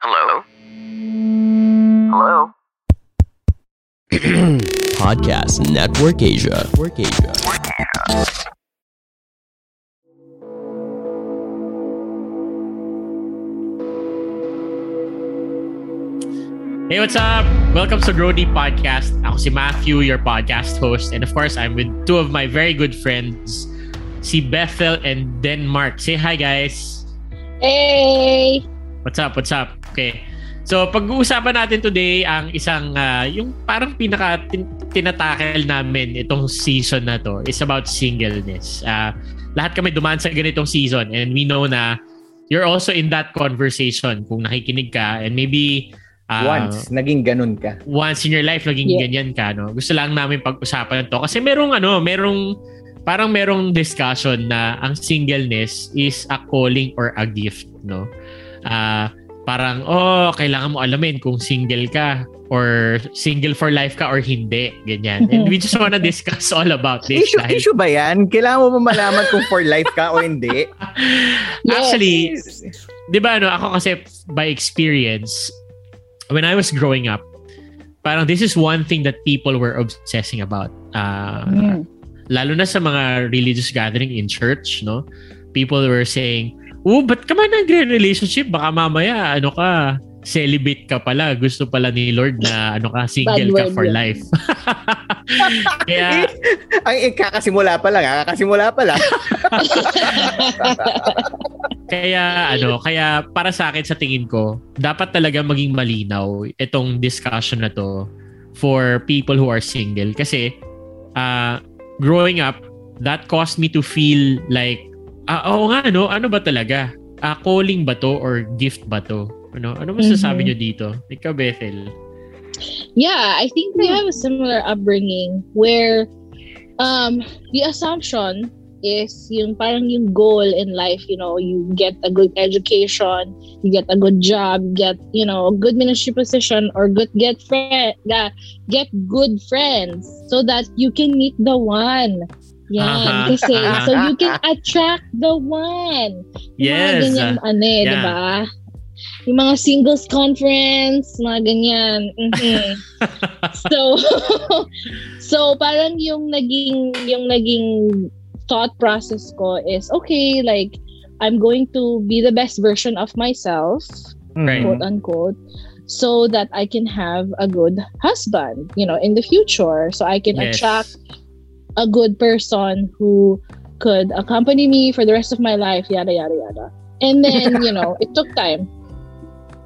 Hello? Hello? Podcast Network Asia. Network Asia. Hey, what's up? Welcome to Grody Podcast. Ako si Matthew, your podcast host. And of course, I'm with two of my very good friends, si Bethel and Denmark. Say hi, guys. Hey! What's up? What's up? Okay. So, pag-uusapan natin today ang isang, uh, yung parang pinaka tin- tinatakel namin itong season na to is about singleness. Uh, lahat kami dumaan sa ganitong season and we know na you're also in that conversation kung nakikinig ka and maybe uh, Once, naging ganun ka. once in your life naging Yeah. ganyan ka no gusto lang namin pag-usapan to kasi merong ano merong parang merong discussion na ang singleness is a calling or a gift no Ah, parang oh kailangan mo alamin kung single ka or single for life ka or hindi ganyan and we just wanna discuss all about this Issue, issue ba yan? Kailangan mo ba malaman kung for life ka o hindi? actually di ba ano ako kasi by experience when I was growing up parang this is one thing that people were obsessing about uh, Mm. lalo na sa mga religious gathering in church no people were saying oh ba't ka man nagre-relationship? Baka mamaya ano ka celibate ka pala. Gusto pala ni Lord na ano ka single ka for yun. life. Kaya Ang eh, kakasimula pa lang, ah, kakasimula pa lang. Kaya ano, kaya para sa akin sa tingin ko, dapat talaga maging malinaw itong discussion na to for people who are single. Kasi uh, growing up, that caused me to feel like ah oo nga no, ano ba talaga? Ah, calling ba to or gift ba to? Ano, ano masasabi Mhm. nyo dito? Ikaw, Bethel. Yeah, I think we have a similar upbringing where um the assumption is yung parang yung goal in life, you know, you get a good education, you get a good job, get, you know, a good ministry position or good get friend, get good friends so that you can meet the one. Yan. Aha, Kasi, aha. so you can attract the one. Yung mga Yes. ganyan, ano eh, yeah. di ba? Yung mga singles conference, mga ganyan. Mhm. so, so parang yung naging, yung naging thought process ko is, okay, like, I'm going to be the best version of myself, Right. quote unquote, so that I can have a good husband, you know, in the future. So I can Yes. attract a good person who could accompany me for the rest of my life, yada yada yada. And then, you know, it took time.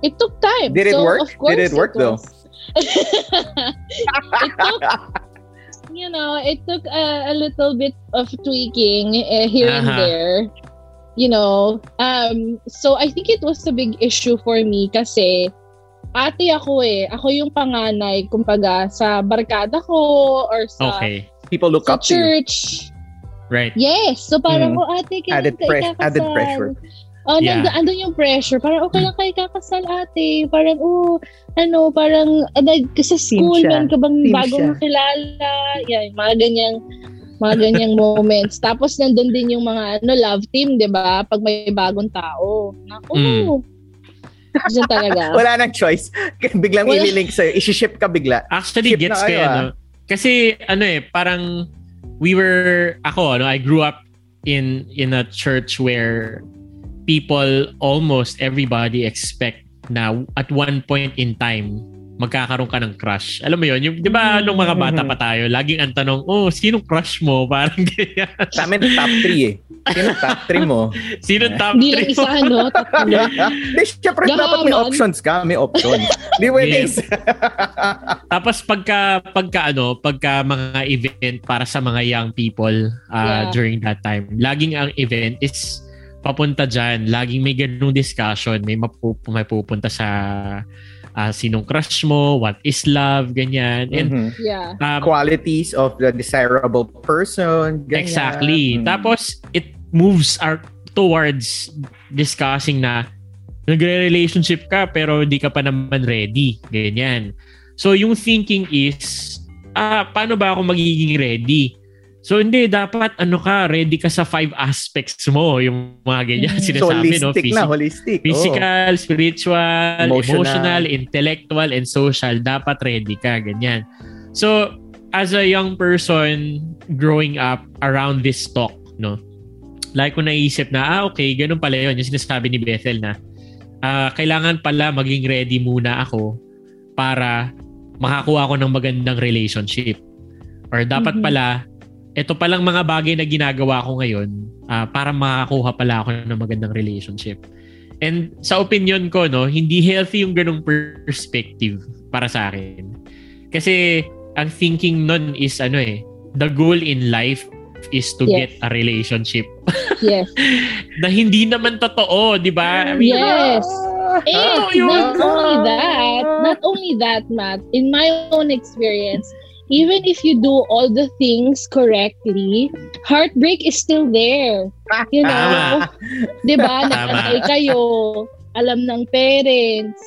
It took time. Did it So, work? Of course Did it work, though? was. it took, you know, it took a, a little bit of tweaking uh, here and Uh-huh. there. You know, um, so I think it was a big issue for me kasi ate ako eh. Ako yung panganay, kumbaga, sa barkada ko or sa, Okay. People look sa up to you. church. Right. Yes. So parang, Mm. oh ate, kailan Added, ka pre- ikakasal? added pressure. Oh, Yeah. nandun, andun yung pressure. Parang, okay lang kayo kakasal ate. Parang, oh, ano, parang, uh, nag, sa school, man ka bang Team bagong siya. nakilala? Yan, mga ganyang, mga ganyang moments. Tapos, nandun din yung mga, ano, love team, di ba? Pag may bagong tao. Naku. Mm. Diyan talaga. Wala nang choice. Biglang Wala. ililink sa'yo. Isi-ship ka bigla. Actually, Ship gets kayo, yan, ah. no? Kasi, ano eh, parang, we were, ako, ano, I grew up in in a church where people, almost everybody expect na at one point in time, magkakaroon ka ng crush. Alam mo yun? Yung, di ba, nung mga bata pa tayo, laging ang tanong, oh, sinong crush mo? Parang ganyan. Sa amin, top 3 eh. Sino top 3 mo? Sinong top Hindi lang 3 isa, ano, tatlo. Di, syempre, dapat may Gahaman. options ka. May options. Di pwede Yes. Tapos pagka pagka ano, pagka mga event para sa mga young people uh, Yeah. during that time, laging ang event is papunta diyan, laging may ganung discussion, may mapu- may pupunta sa ah, sinong crush mo, what is love, ganyan. And Mhm. Yeah. um, Qualities of the desirable person. Ganyan. Exactly. Mm. Tapos, it moves our towards discussing na nagre-relationship ka pero hindi ka pa naman ready. Ganyan. So, yung thinking is, ah, paano ba ako magiging ready? So hindi, dapat ano ka, ready ka sa five aspects mo, yung mga ganyan Mm. So, sinasabi, no? holistic na, Physi- holistic. Oh. Physical, spiritual, Emotional. emotional. intellectual, and social. Dapat ready ka, ganyan. So, as a young person growing up around this talk, no? Like ko naisip na, ah, okay, ganun pala yun. Yung sinasabi ni Bethel na, ah, kailangan pala maging ready muna ako para makakuha ako ng magandang relationship. Or dapat Mhm. pala, ito palang mga bagay na ginagawa ko ngayon ah, para makakuha pala ako ng magandang relationship. And sa opinion ko, no, hindi healthy yung ganong perspective para sa akin. Kasi ang thinking nun is ano eh, the goal in life is to Yes. get a relationship. Yes. na hindi naman totoo, di ba? I mean, Yes. And Totoo yun. not only that, not only that, Matt, in my own experience, even if you do all the things correctly, heartbreak is still there. You know? Tama. Di ba? Tama. Nagkatay kayo, alam ng parents,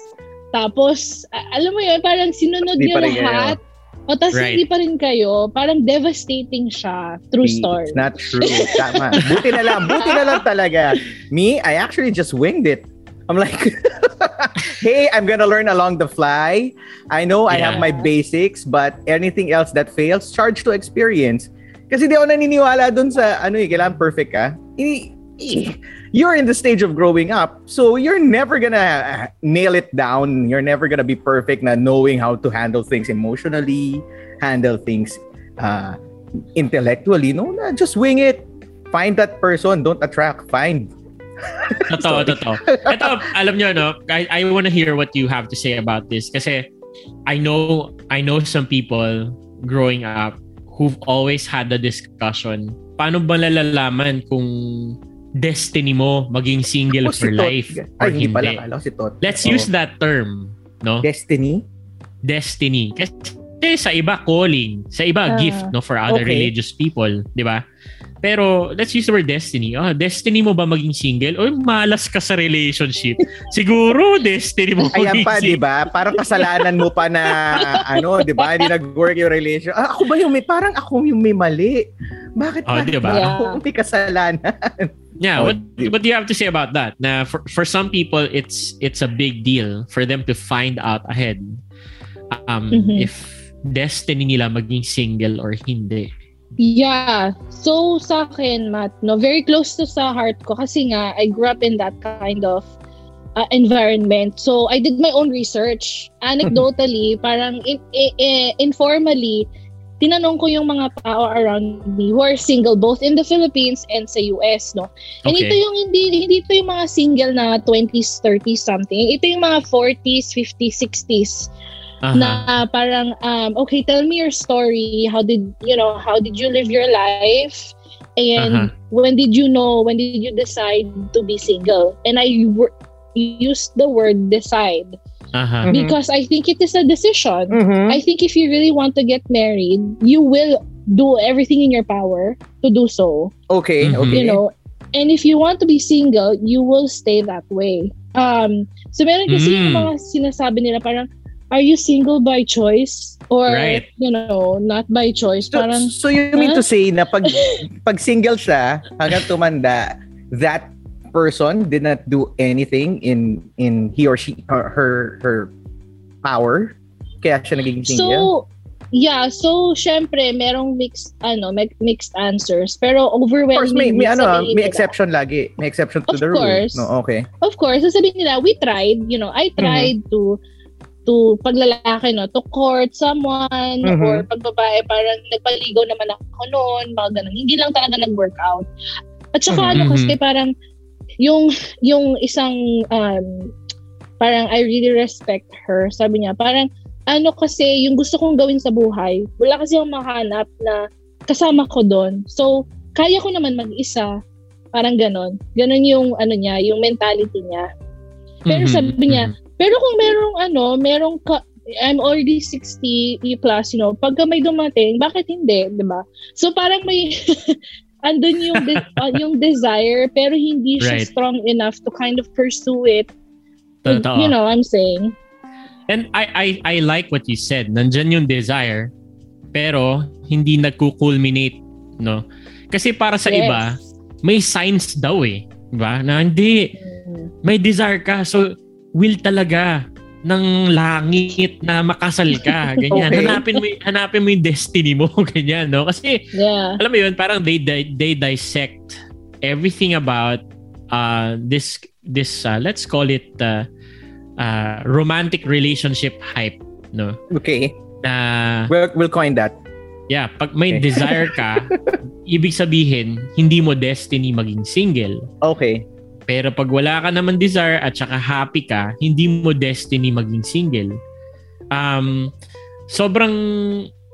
tapos, alam mo yun, parang sinunod niyo rin kayo. lahat. O tapos Right. hindi pa rin kayo, parang devastating siya. True story. It's not true. Tama. Buti na lang. Buti na lang talaga. Me, I actually just winged it. I'm like, hey, I'm gonna learn along the fly. I know I have my basics, but anything else that fails, charge to experience. Kasi di ako naniniwala dun sa, ano eh, kailangan perfect ka. You're in the stage of growing up, so you're never gonna nail it down. You're never gonna be perfect na knowing how to handle things emotionally, handle things uh, intellectually. No, na, just wing it. Find that person. Don't attract. Find. Totoo, totoo. Ito, alam nyo, no? I, I want to hear what you have to say about this. Kasi I know, I know some people growing up who've always had the discussion. Paano ba nalalaman kung destiny mo maging single Ako si for Tot. life or Ay, hindi pala. Kala ko si Tot. Let's Oo. use that term, no? Destiny? Destiny. Kasi sa iba calling, sa iba Ah. gift no for other Okay. religious people, 'di ba? Pero let's use the word destiny. Oh, destiny mo ba maging single o malas ka sa relationship? Siguro destiny mo Ayan pa, di ba? Parang kasalanan mo pa na, ano, di ba? Hindi nag-work yung relation. Ah, ako ba yung may, parang ako yung may mali? Bakit Oh, ba? di ba? Ako yung may kasalanan. Yeah, Oh, what di- what do you have to say about that? Na for, for some people it's it's a big deal for them to find out ahead um Mhm. if destiny nila maging single or hindi. Yeah. So sa akin, Matt, no, very close to sa heart ko kasi nga I grew up in that kind of uh, environment. So I did my own research. Anecdotally, parang in, i- i- informally, tinanong ko yung mga tao around me who are single both in the Philippines and sa US, no. And Okay. ito yung hindi hindi ito yung mga single na 20s, 30s something. Ito yung mga 40s, 50s, 60s Aha. na parang um okay tell me your story how did you know how did you live your life and Uh-huh. when did you know when did you decide to be single and i wor- used the word decide Aha. Mhm. because i think it is a decision Mhm. i think if you really want to get married you will do everything in your power to do so Okay, Mhm. okay. you know and if you want to be single you will stay that way um so meron kasi Mm. yung mga sinasabi nila parang are you single by choice or Right. you know not by choice So, parang so you mean Huh? to say na pag, pag single siya, hanggang tumanda, that person did not do anything in in he or she or her her power kaya siya naging single so yeah so syempre merong mixed ano may mixed answers pero of course may overwhelmingly may ano may nila- exception lagi may exception to Of the rule course. no okay of course sasabihin nila we tried you know I tried Mm-hmm. to to paglalaki no? To court someone Mhm. or pag babae parang nagpaligaw naman ako noon mga ganun. Hindi lang talaga nag-work out at saka ano Mhm. kasi parang yung yung isang um parang I really respect her. Sabi niya parang ano kasi yung gusto kong gawin sa buhay wala kasi akong mahanap na kasama ko doon. So kaya ko naman mag-isa. Parang ganon ganon yung ano niya yung mentality niya. Pero Mhm. sabi niya, pero kung merong ano, merong ka, I'm already 60 plus, you know, pagka may dumating, bakit hindi, 'di ba? So parang may andun yung de- uh, yung desire pero hindi siya Right. strong enough to kind of pursue it. Totoo. You know, I'm saying. And I, I I like what you said. Nandyan yung desire, pero hindi nagko-culminate no? Kasi para sa Yes. iba, may signs daw eh. Diba? Na hindi, Mm. may desire ka. So, will talaga ng langit na makasal ka. Ganyan. Okay. Hanapin mo, hanapin mo yung destiny mo. Ganyan, no? Kasi, Yeah. alam mo yun, parang they, they, they dissect everything about uh, this, this uh, let's call it uh, uh, romantic relationship hype. No? Okay. Na, We'll, we'll coin that. yeah, pag may Okay. desire ka, ibig sabihin, hindi mo destiny maging single. Okay. Pero pag wala ka naman desire at saka happy ka, hindi mo destiny maging single. Um, sobrang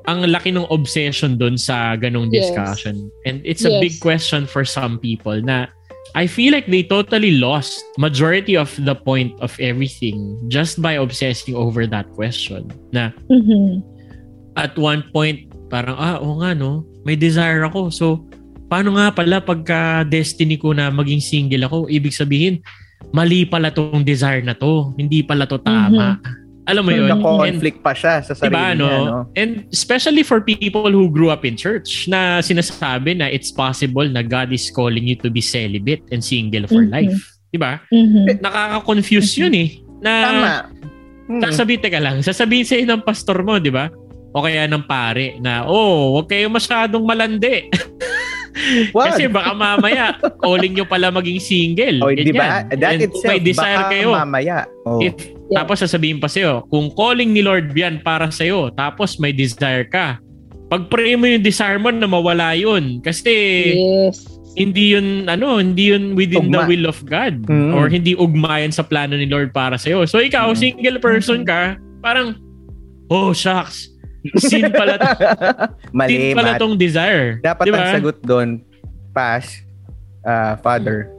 ang laki ng obsession doon sa ganong Yes. discussion. And it's a Yes. big question for some people na I feel like they totally lost majority of the point of everything just by obsessing over that question. Na Mhm. at one point, parang, ah, oo nga no, may desire ako. So, paano nga pala pagka destiny ko na maging single ako, ibig sabihin, mali pala tong desire na to. Hindi pala to tama. Alam mo yun? And, Na-conflict pa siya sa sarili diba, niya, no? And especially for people who grew up in church na sinasabi na it's possible na God is calling you to be celibate and single for Mhm. life. Diba? Mhm. Nakaka-confuse yun eh. Na, Tama. Hmm. Sasabihin, teka lang, sasabihin sa'yo ng pastor mo, di ba? O kaya ng pare na, oh, huwag kayo masyadong malandi. Wag. Kasi baka mamaya, calling nyo pala maging single. Oh, di ba? That And itself, may desire baka kayo, mamaya. Oh. if, Yeah. tapos sasabihin pa sa'yo, kung calling ni Lord yan para sa'yo, tapos may desire ka, pag-pray mo yung desire mo na mawala yun. Kasi Yes. hindi yun, ano, hindi yun within the Ugma. will of God. Mm. Or hindi ugmayan sa plano ni Lord para sa'yo. So ikaw, Mm. single person ka, parang, oh, shucks. Sin pala, Mali, sin pala tong desire. Dapat Di ba? ang sagot doon, pass, ah, father,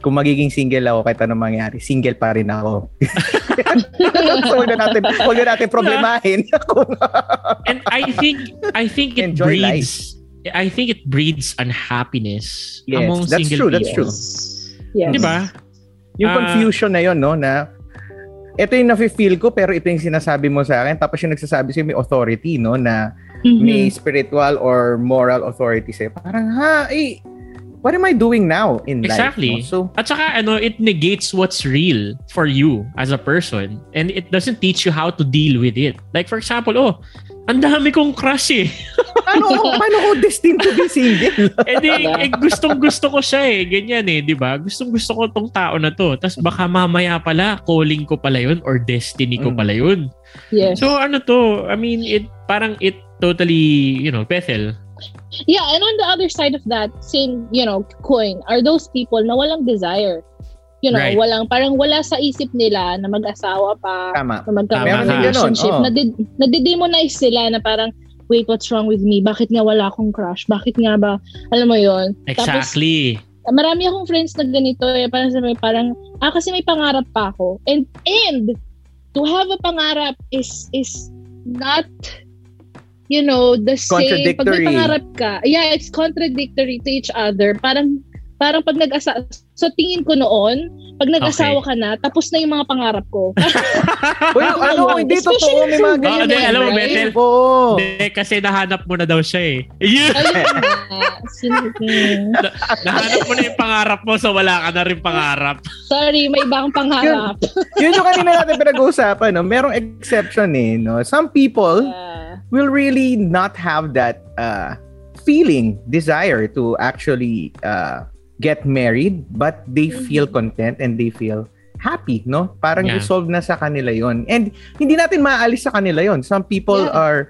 kung magiging single ako kahit anong mangyari, single pa rin ako. so, huwag na natin, huwag na natin problemahin. And I think, I think it Enjoy breeds, I think it breeds unhappiness Yes, among that's single true, that's people. true. Yes. Di ba? yung Ah. confusion na yun, no, na ito yung nafe-feel ko pero ito yung sinasabi mo sa akin tapos yung nagsasabi sa'yo may authority no na Mhm. may spiritual or moral authority sa'yo parang ha eh what am I doing now in Exactly. life no? so At saka ano, it negates what's real for you as a person and it doesn't teach you how to deal with it. Like for example, oh, ang dami kong crush eh. paano ako paano ako destined to be single Eh di, eh, gustong gusto ko siya eh. Ganyan eh, di ba? Gustong gusto ko tong tao na to. Tapos baka mamaya pala, calling ko pala yun or destiny ko Mm. pala yun. Yes. So ano to, I mean, it parang it totally, you know, Bethel. Yeah, and on the other side of that same, you know, coin are those people na walang desire. You know, Right. walang parang wala sa isip nila na mag-asawa pa, tama na magkaroon Meron ng din ganun, relationship. oo. Nadi- nadidemonize sila na parang wait, what's wrong with me? Bakit nga wala akong crush? Bakit nga ba? Alam mo yon Exactly. Tapos, marami akong friends na ganito eh. Parang sabi, parang, ah, kasi may pangarap pa ako. And, and, to have a pangarap is, is not, you know, the same. Pag may pangarap ka, yeah, it's contradictory to each other. Parang, parang pag nag-asa, so tingin ko noon, pag nag-asawa ka na, tapos na yung mga pangarap ko. Uy, ano hindi totoo may mga Oh, ganyan hindi, eh, alam mo, right? Bethel. Oo. Hindi, kasi nahanap mo na daw siya eh. Yun, Ayun nahanap mo na yung pangarap mo so wala ka na rin pangarap. Sorry, may iba akong pangarap. Yun yung kanina natin pinag-uusapan, no? Merong exception eh, no? Some people Yeah. will really not have that uh, feeling, desire to actually uh, get married, but they feel content and they feel happy, no? Parang Yeah. resolve na sa kanila yon. And hindi natin maaalis sa kanila yon. Some people Yeah. are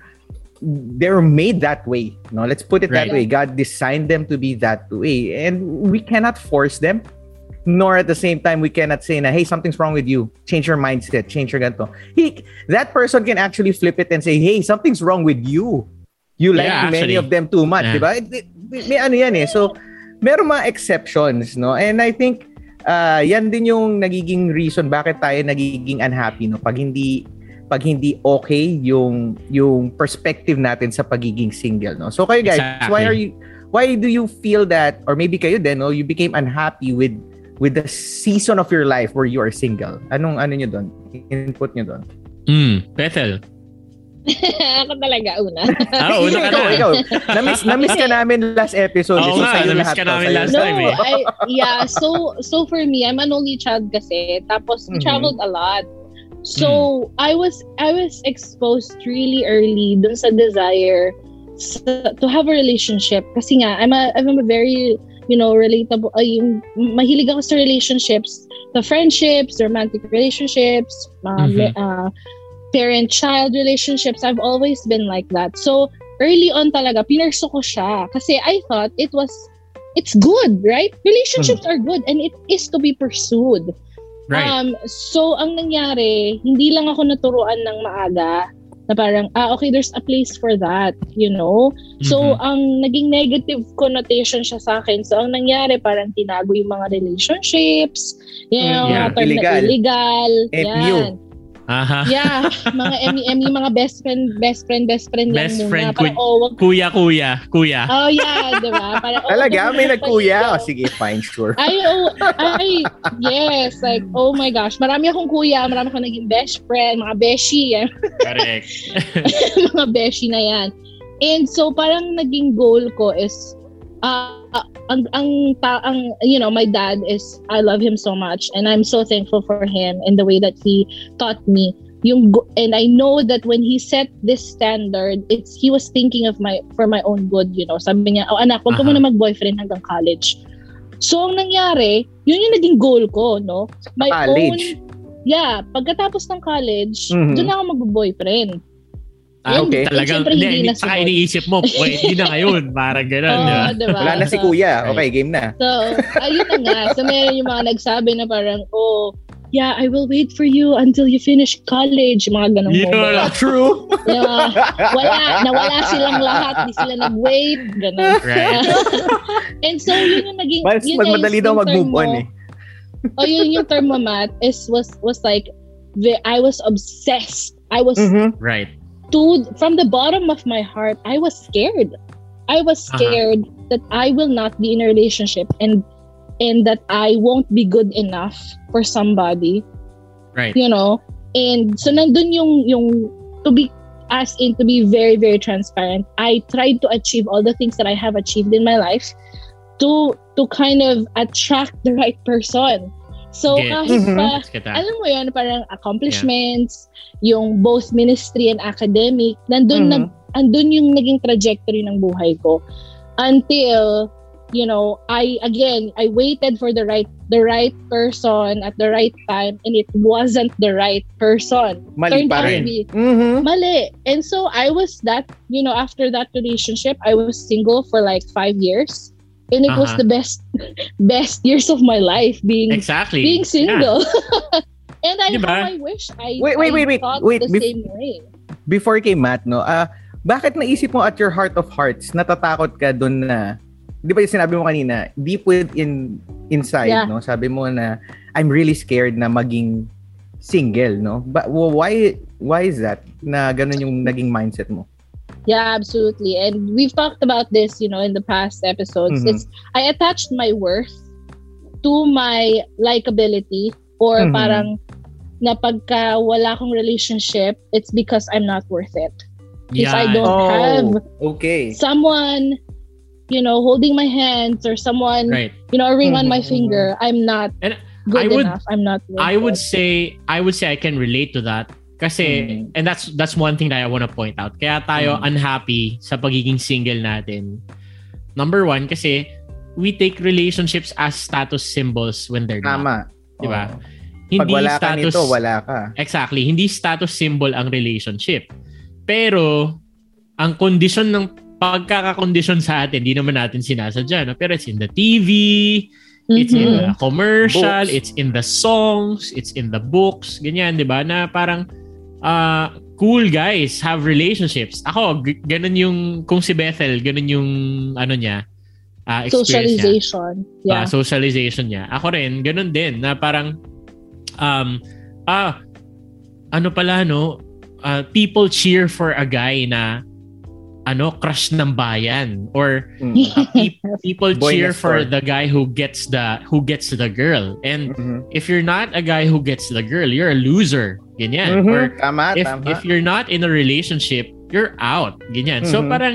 they're made that way, no? Let's put it that Right. way. God designed them to be that way, and we cannot force them. Nor at the same time, we cannot say na, hey, something's wrong with you. Change your mindset. Change your ganito. He, that person can actually flip it and say, hey, something's wrong with you. You like Yeah, many of them too much, Yeah. di ba? May ano yan eh. So, meron mga exceptions, no? And I think, uh, yan din yung nagiging reason bakit tayo nagiging unhappy, no? Pag hindi pag hindi okay yung yung perspective natin sa pagiging single, no? So kayo guys, Exactly. why are you why do you feel that or maybe kayo din, no, you became unhappy with with the season of your life where you are single? Anong ano niyo doon? Input niyo doon? Mm, Bethel. Ako talaga, una. Ah, una ka na. ikaw. Namiss, namiss ka namin last episode. Oo So, nga, namiss lahat ka namin last no, time eh. I, yeah, so so for me, I'm an only child kasi. Tapos, Mhm. traveled a lot. So, I was I was exposed really early dun sa desire sa, to have a relationship. Kasi nga, I'm a, I'm a very, you know, relatable, ay, yung, mahilig ako sa relationships, the friendships, romantic relationships, uh, Mhm. uh, parent-child relationships. I've always been like that. So, early on talaga, pinurso ko siya. Kasi I thought it was, it's good, right? Relationships are good and it is to be pursued. Right. Um, so, ang nangyari, hindi lang ako naturuan ng maaga na parang, ah, okay, there's a place for that, you know? So, Mhm. ang naging negative connotation siya sa akin. So, ang nangyari, parang tinago yung mga relationships, you know, Mm, yeah, mga term na illegal. illegal. FU. Yan. Aha. Yeah, mga MEM, yung mga best friend, best friend, best friend Best lang friend, muna. Kuy- oh, wag, Kuya, kuya, kuya. oh yeah, di ba? Parang, oh, Talaga? wag May nagkuya? paligaw. O, sige, fine, sure. Ay, oh, ay, yes. Like, oh my gosh. Marami akong kuya. Marami akong naging best friend. Mga beshi. Yan. Correct. mga beshi na yan. And so, parang naging goal ko is, uh, ang, ang, ang, you know, my dad is, I love him so much. And I'm so thankful for him and the way that he taught me. Yung, and I know that when he set this standard, it's, he was thinking of my, for my own good, you know. Sabi niya, oh anak, wag ka muna mag-boyfriend hanggang college. So, ang nangyari, yun yung naging goal ko, no? My College? own, yeah, pagkatapos ng college, Mhm. doon ako mag-boyfriend. Ah, Yun, okay. Talagang, Siyempre, hindi, hindi hindi, na saka iniisip mo, wait, hindi na ngayon. Parang gano'n, di ba? Oo, diba? Wala na si kuya. Okay, game na. So, ayun na nga. So, meron yung mga nagsabi na parang, oh, yeah, I will wait for you until you finish college. Mga ganong Yun. moment. Not true. Mga, wala, nawala silang lahat. Di sila nag-wait. Ganon. Right. And so, yun yung naging, Mas yun mas na madali daw mag-move mo. on eh. Oh, yun yung term mo, Matt, is, was, was like, the, I was obsessed. I was Mhm. Right. To from the bottom of my heart i was scared i was Uh-huh. scared that i will not be in a relationship and and that i won't be good enough for somebody Right. you know and so nandun yung yung to be as in to be very very transparent i tried to achieve all the things that i have achieved in my life to to kind of attract the right person so Get. kahit Mhm. pa alam mo yun, parang accomplishments, yung both ministry and academic, nandun, Mhm. nag, andun yung naging trajectory ng buhay ko. Until, you know, I, again, I waited for the right, the right person at the right time and it wasn't the right person. Mali Turned pa rin. be Mhm. mali. And so I was that, you know, after that relationship, I was single for like five years. And it was Uh-huh. the best, best years of my life being Exactly. being Yeah. single. and I Diba? how I wish I, Wait, wait, I wait, wait, thought wait, the bef- same way. Before kay Matt, no, ah, bakit naisip mo at your heart of hearts, natatakot ka doon na, di ba yung sinabi mo kanina, deep within, inside, Yeah. no? Sabi mo na, I'm really scared na maging single, no? But well, why why is that na ganun yung naging mindset mo? Yeah, absolutely. And we've talked about this, you know, in the past episodes. Mhm. It's I attached my worth to my likability or Mhm. parang na pagka wala akong relationship, it's because I'm not worth it. If I don't have Oh, okay. someone, you know, holding my hands or someone, Right. you know, a ring on my Mhm, finger, I'm not And good I would- enough. I'm not worth I would it. say I would say I can relate to that kasi Mhm. and that's that's one thing that I want to point out. Kaya tayo Mhm. unhappy sa pagiging single natin. Number one kasi we take relationships as status symbols when they're not. Tama. Di ba? Oo. Hindi Pag wala ka status nito, wala ka. Exactly, hindi status symbol ang relationship. Pero ang kondisyon ng pagkakakondisyon sa atin, hindi naman natin sinasadya, no? Pero it's in the TV, It's in Mhm. the commercial, Books. it's in the songs, it's in the books, ganyan, 'di ba? Na parang ah, cool guys have relationships. Ako, g- ganun yung kung si Bethel, ganun yung ano niya, ah, experience niya. socialization. Ah, Yeah. socialization niya. Ako rin, ganun din na parang um ah ano pala no, ah, people cheer for a guy na ano, crush ng bayan or Mm. uh, pe- people Boy cheer for the guy who gets the who gets the girl and Mhm. if you're not a guy who gets the girl you're a loser Ganyan. Mhm. Or tama, if tama. if you're not in a relationship, you're out. Ganyan. So Mhm. parang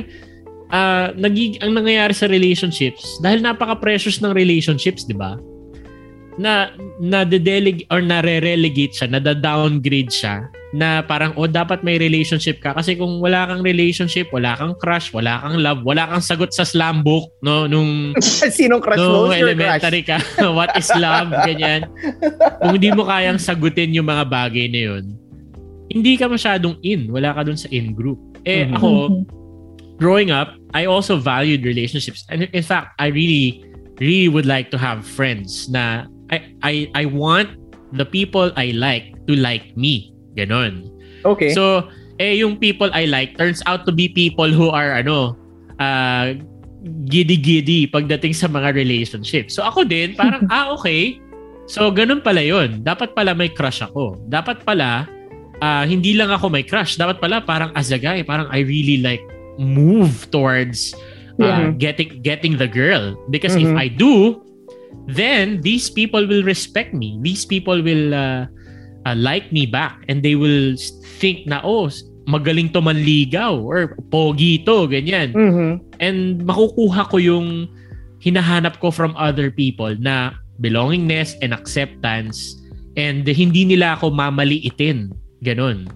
ah nagig ang nangyayari sa relationships dahil napaka-precious ng relationships, 'di ba? Na na delegate or na relegate siya, na downgrade siya na parang oh dapat may relationship ka kasi kung wala kang relationship, wala kang crush, wala kang love, wala kang sagot sa slam book no nung Sinong crush mo? nung Who's your elementary ka, what is love, ganyan. Kung hindi mo kayang sagutin yung mga bagay na yun, hindi ka masyadong in. Wala ka dun sa in group. Eh, Mhm. ako, growing up, I also valued relationships. And in fact, I really, really would like to have friends na I, I, I want the people I like to like me. Ganon. Okay. So, eh, yung people I like turns out to be people who are, ano, uh, giddy-giddy pagdating sa mga relationship. So, ako din, parang, ah, okay. So, ganun pala yon Dapat pala may crush ako. Dapat pala, ah, hindi lang ako may crush. Dapat pala, parang as a guy, parang I really like move towards uh, Yeah. getting getting the girl. Because if Mhm. I do, then these people will respect me. These people will uh, uh, like me back and they will think na oh magaling to manligaw or pogi to ganyan Mhm. and makukuha ko yung hinahanap ko from other people na belongingness and acceptance and hindi nila ako mamaliitin ganon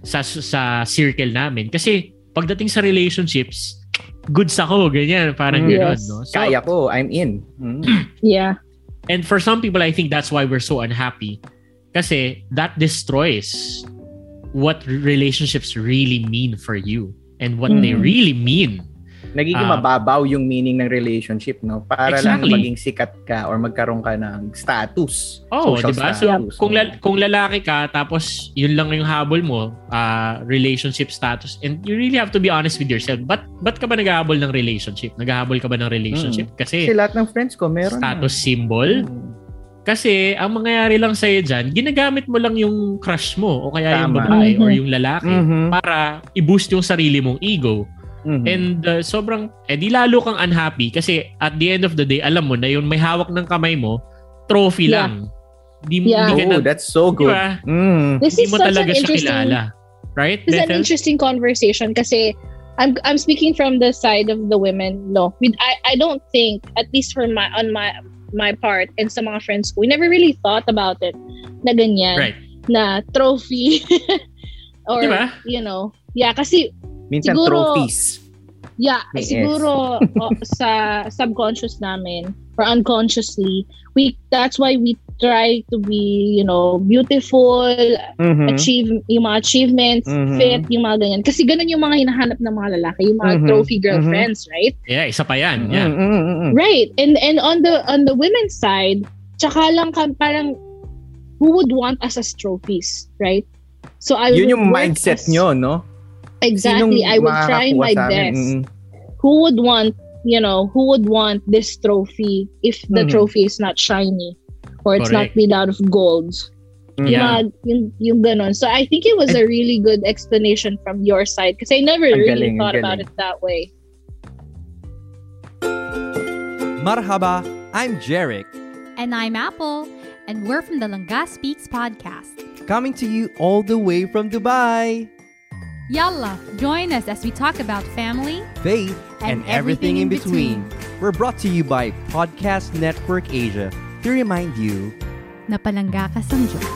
sa sa circle namin kasi pagdating sa relationships goods ako ganyan parang Mm. ganon Yes. no so, Kaya ko, I'm in. Mhm. Yeah. And for some people, I think that's why we're so unhappy. Kasi that destroys what relationships really mean for you and what they Mhm. really mean. Nagiging Ah. mababaw yung meaning ng relationship, no? Para Exactly. lang maging sikat ka or magkaroon ka ng status. Oh, social 'di ba? So kung la- kung lalaki ka tapos yun lang yung habol mo, ah, relationship status and you really have to be honest with yourself. But ba't ka ba naghahabol ng relationship? Naghahabol ka ba ng relationship? Kasi Kasi lahat ng friends ko meron status na. symbol. Mm. Kasi ang mangyayari lang sa'yo dyan, ginagamit mo lang yung crush mo o kaya yung Tama. babae or Mhm. yung lalaki Mhm. para i-boost yung sarili mong ego. Mhm. And uh, sobrang, eh di lalo kang unhappy kasi at the end of the day, alam mo na yung may hawak ng kamay mo, trophy Yeah. lang. Di, Yeah. di ka na, oh, that's so good. ba? Mm. This Di is mo such talaga an siya interesting kilala. Right, This is an interesting conversation kasi I'm I'm speaking from the side of the women. No, we, I I don't think at least for my on my my part and sa mga friends ko, we never really thought about it na ganyan Right. na trophy or Diba? you know yeah kasi Minsan Siguro- trophies. yeah May siguro oh, sa subconscious namin or unconsciously we that's why we try to be you know beautiful Mhm. achieve yung mga achievements, Mhm. fit, yung mga ganyan. Kasi ganun yung mga hinahanap ng mga lalaki, yung mga Mhm. trophy girlfriends, right? Yeah, isa pa yan. Yeah. mm, mm, mm. Right. And and on the on the women's side, tsaka lang ka, parang who would want us as trophies, right? So I Yun yung mindset as- nyo, no? Exactly. Sinong I would try my best. Mm. Who would want, you know, who would want this trophy if the Mhm. trophy is not shiny or it's not made out of gold? Mm. Yung, Yeah. mga, yung, yung ganon. So I think it was a really good explanation from your side because I never Ang really galing, thought about it that way. Marhaba, I'm Jarek, And I'm Apple, and we're from the Langga Speaks podcast. coming to you all the way from Dubai. Yalla, join us as we talk about family Faith and, everything, in between. We're brought to you by Podcast Network Asia to remind you na palangga ka sa Diyos.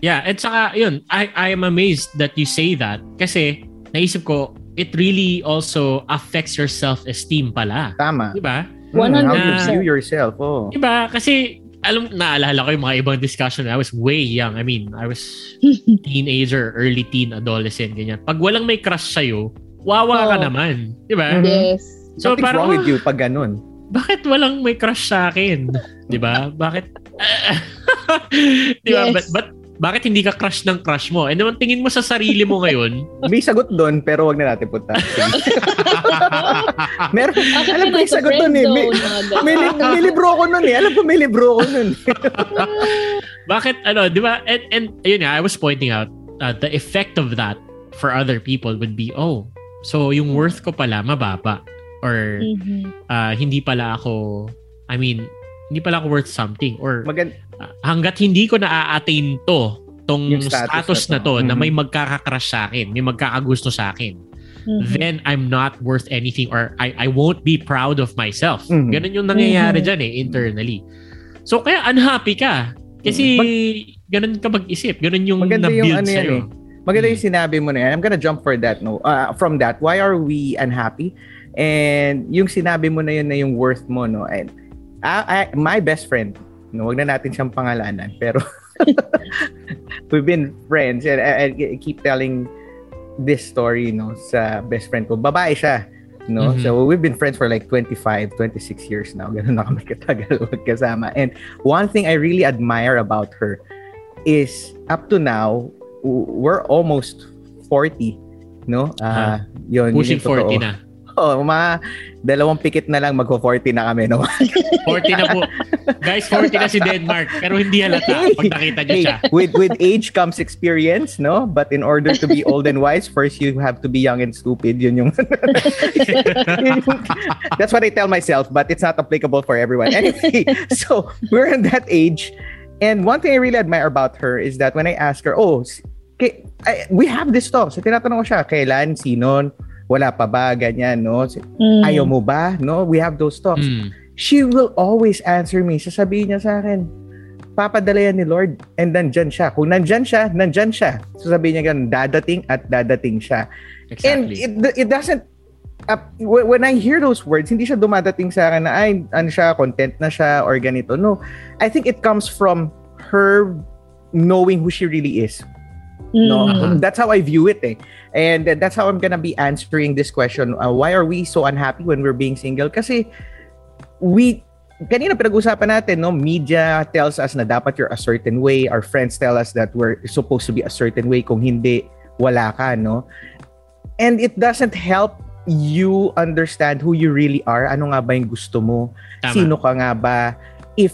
Yeah, at saka yun, I I am amazed that you say that kasi naisip ko it really also affects your self-esteem pala. Tama. 'Di ba? Mm, How you 100%. view yourself. Oh. 'Di ba? Kasi alam naalala ko yung mga ibang discussion. I was way young. I mean, I was teenager, early teen, adolescent ganyan. Pag walang may crush sa wawa ka Oh. naman, 'di ba? Mhm. Yes. So Something's parang wrong with you pag ganun. bakit walang may crush sa akin? 'Di ba? Bakit 'Di ba? Yes. But, but bakit hindi ka crush ng crush mo? And naman tingin mo sa sarili mo ngayon, May sagot doon, pero wag na natin punta. Meron, alam ko yung sagot doon eh. May, may, li- may libro ko nun eh. Alam ko may libro ko nun. bakit ano, di ba? And, and ayun nga, I was pointing out uh, the effect of that for other people would be, oh, so yung worth ko pala mababa. Or Mhm. uh, hindi pala ako, I mean, hindi pala ako worth something. Or Magan uh, hanggat hindi ko na-attain to, tong Yung status, status na na to, na Mhm. may magkakakrush sa akin, may magkakagusto sa akin, Mhm. then I'm not worth anything or I I won't be proud of myself. Mhm. Ganun yung nangyayari Mhm. dyan eh, internally. So kaya unhappy ka. Kasi ganun ka mag-isip. Ganun yung Maganda yung na-build ano yan sa'yo. eh. Maganda yung Mm. sinabi mo na yan. I'm gonna jump for that, no? Uh, from that, why are we unhappy? And yung sinabi mo na yun na yung worth mo, no? And I, I- my best friend, no, wag na natin siyang pangalanan, pero we've been friends and I, I keep telling this story, no, sa best friend ko. Babae siya, no? Mhm. So we've been friends for like 25, 26 years now. Ganun na kami katagal magkasama. And one thing I really admire about her is up to now, we're almost 40, no? Ah, yun, yun Pushing totoo. 40 na. Oh, mga dalawang pikit na lang magko-40 na kami, no? 40 na po. Guys, 40 na si Denmark. Pero hindi halata pag nakita niyo Hey, siya. with with age comes experience, no? But in order to be old and wise, first you have to be young and stupid. Yun yung, yun yung- That's what I tell myself, but it's not applicable for everyone. Anyway, so we're in that age, and one thing I really admire about her is that when I ask her, oh, kay, I, we have this talk. So tinatanong ko siya, kailan, sino, wala pa ba, ganyan, no? Mm. Ayaw mo ba? No, we have those talks Mm. She will always answer me. Sasabihin niya sa akin, papadala yan ni Lord and nandyan siya. Kung nandyan siya, nandyan siya. Sasabihin niya ganun, dadating at dadating siya. And Exactly. it, it doesn't, uh, wh- when I hear those words, hindi siya dumadating sa akin na, ay, ano siya, content na siya or ganito. No, I think it comes from her knowing who she really is. No, Mhm. that's how I view it. Eh. And that's how I'm gonna be answering this question. Uh, why are we so unhappy when we're being single? Kasi we kanina pinag-usapan natin, no, media tells us na dapat you're a certain way. Our friends tell us that we're supposed to be a certain way. Kung hindi, wala ka, no? And it doesn't help you understand who you really are. Ano nga ba yung gusto mo? Tama. Sino ka nga ba? If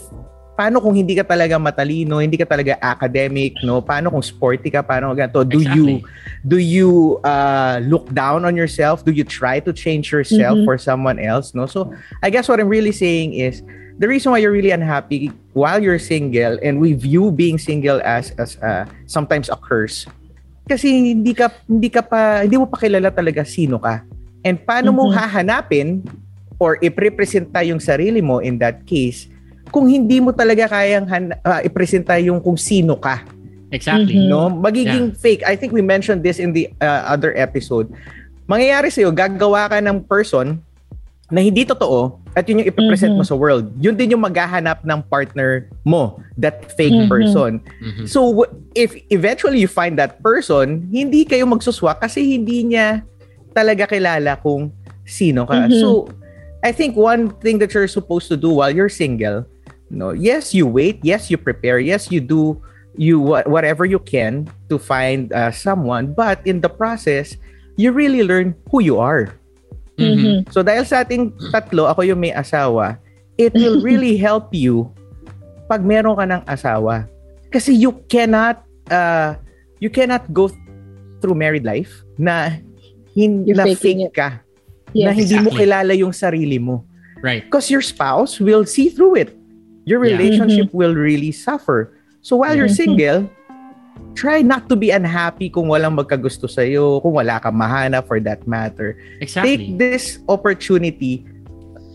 paano kung hindi ka talaga matalino, hindi ka talaga academic, no? Paano kung sporty ka, paano ganito? Do you Exactly. do you uh, look down on yourself? Do you try to change yourself Mhm. for someone else? No. So I guess what I'm really saying is the reason why you're really unhappy while you're single and we view being single as as uh, sometimes a curse kasi hindi ka hindi ka pa hindi mo pa kilala talaga sino ka. And paano mo Mhm. hahanapin or i-representa yung sarili mo in that case kung hindi mo talaga kayang han- uh, i-presenta yung kung sino ka Exactly. No magiging fake i think we mentioned this in the uh, other episode mangyayari sa'yo gagawa ka ng person na hindi totoo at yun yung ipipresent mo Mhm. sa world yun din yung maghahanap ng partner mo that fake Mhm. person Mhm. so if eventually you find that person hindi kayo magsuswa kasi hindi niya talaga kilala kung sino ka Mhm. so I think one thing that you're supposed to do while you're single no yes you wait yes you prepare yes you do you wha- whatever you can to find uh, someone but in the process you really learn who you are Mhm. Mhm. so dahil sa ating tatlo ako yung may asawa it will really help you pag meron ka ng asawa kasi you cannot uh, you cannot go through married life na hin, You're na ka na Yes. hindi mo Exactly. kilala yung sarili mo Right. because your spouse will see through it. Your Yeah. relationship will really suffer. So while you're Mhm. single, try not to be unhappy kung walang magkagusto sa'yo, kung wala kang mahanap for that matter. Exactly. Take this opportunity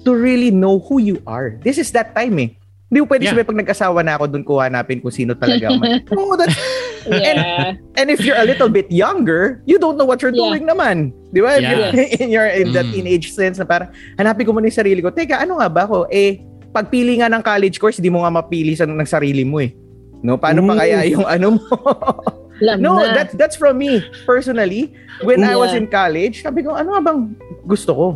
to really know who you are. This is that time eh. Hindi mo pwede Yeah. sabihin pag nag-asawa na ako doon ko hanapin kung sino talaga ako. no, that's, Yeah. and if you're a little bit younger, you don't know what you're Yeah. doing naman. Di ba? Yeah. in your in the Mm. teenage sense na parang hanapin ko muna yung sarili ko. Teka, ano nga ba ako? Eh, pagpili nga ng college course, di mo nga mapili sa ng sarili mo eh. No, paano pa Ooh. kaya yung ano mo? No, na. that's that's from me personally. When I was Yeah. in college, sabi ko, ano bang gusto ko?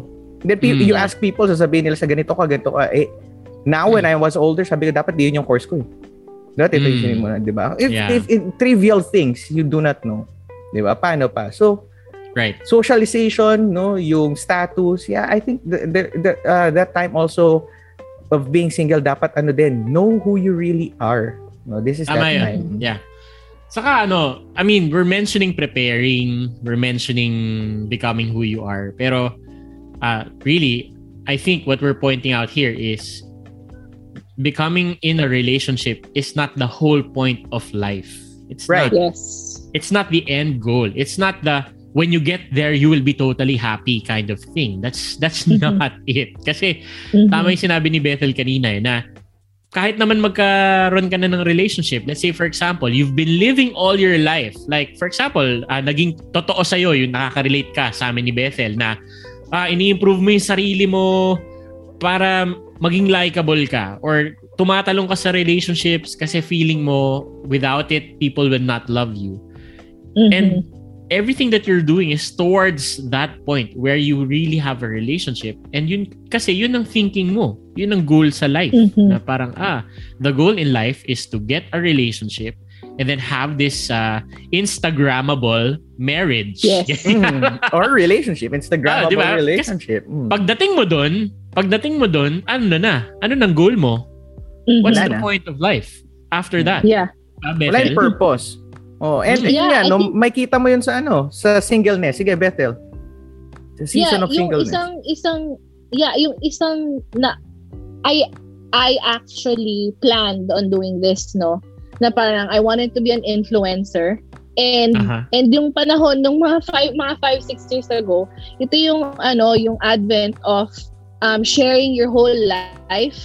Then Mm. you ask people, sasabihin nila sa ganito ka, ganito ka. Eh, now when I was older, sabi ko, dapat di yun yung course ko eh. Dati ito Mm. isipin mo na, di ba? If, Yeah. if, in trivial things you do not know, di ba? Paano pa? So, Right. socialization, no, yung status, yeah, I think the, the, the, uh, that time also of being single, dapat ano din, know who you really are. No, this is Tama that yun. time. Yeah. Saka ano, I mean, we're mentioning preparing, we're mentioning becoming who you are. Pero uh, really, I think what we're pointing out here is becoming in a relationship is not the whole point of life. It's Right. not Yes. it's not the end goal. It's not the when you get there you will be totally happy kind of thing. That's that's Mhm. not it. Kasi Mhm. tama yung sinabi ni Bethel kanina eh, na kahit naman magkaroon ka na ng relationship, let's say for example, you've been living all your life. Like for example, ah, naging totoo sa'yo, yung nakaka-relate ka sa amin ni Bethel na ah, ini-improve mo yung sarili mo para maging likable ka or tumatalong ka sa relationships kasi feeling mo without it, people will not love you Mhm. and everything that you're doing is towards that point where you really have a relationship and yun kasi yun ang thinking mo yun ang goal sa life Mhm. na parang ah the goal in life is to get a relationship and then have this uh, instagrammable marriage Yes. Mm. or relationship, Instagram Ah, di ba? relationship. Mm. pagdating mo doon pagdating mo doon ano na na ano nang goal mo Mhm. what's Wala the na. point of life after that Yeah. Ah, Wala yung purpose. Oh, and Yeah, nga, I no, think- makita mo yun sa ano, sa singleness. Sige, Bethel. Sa season yeah, of yung singleness. isang isang yeah, yung isang na I I actually planned on doing this, no. Na parang I wanted to be an influencer. And Aha. and yung panahon ng mga five mga 5 6 years ago, ito yung ano, yung advent of um sharing your whole life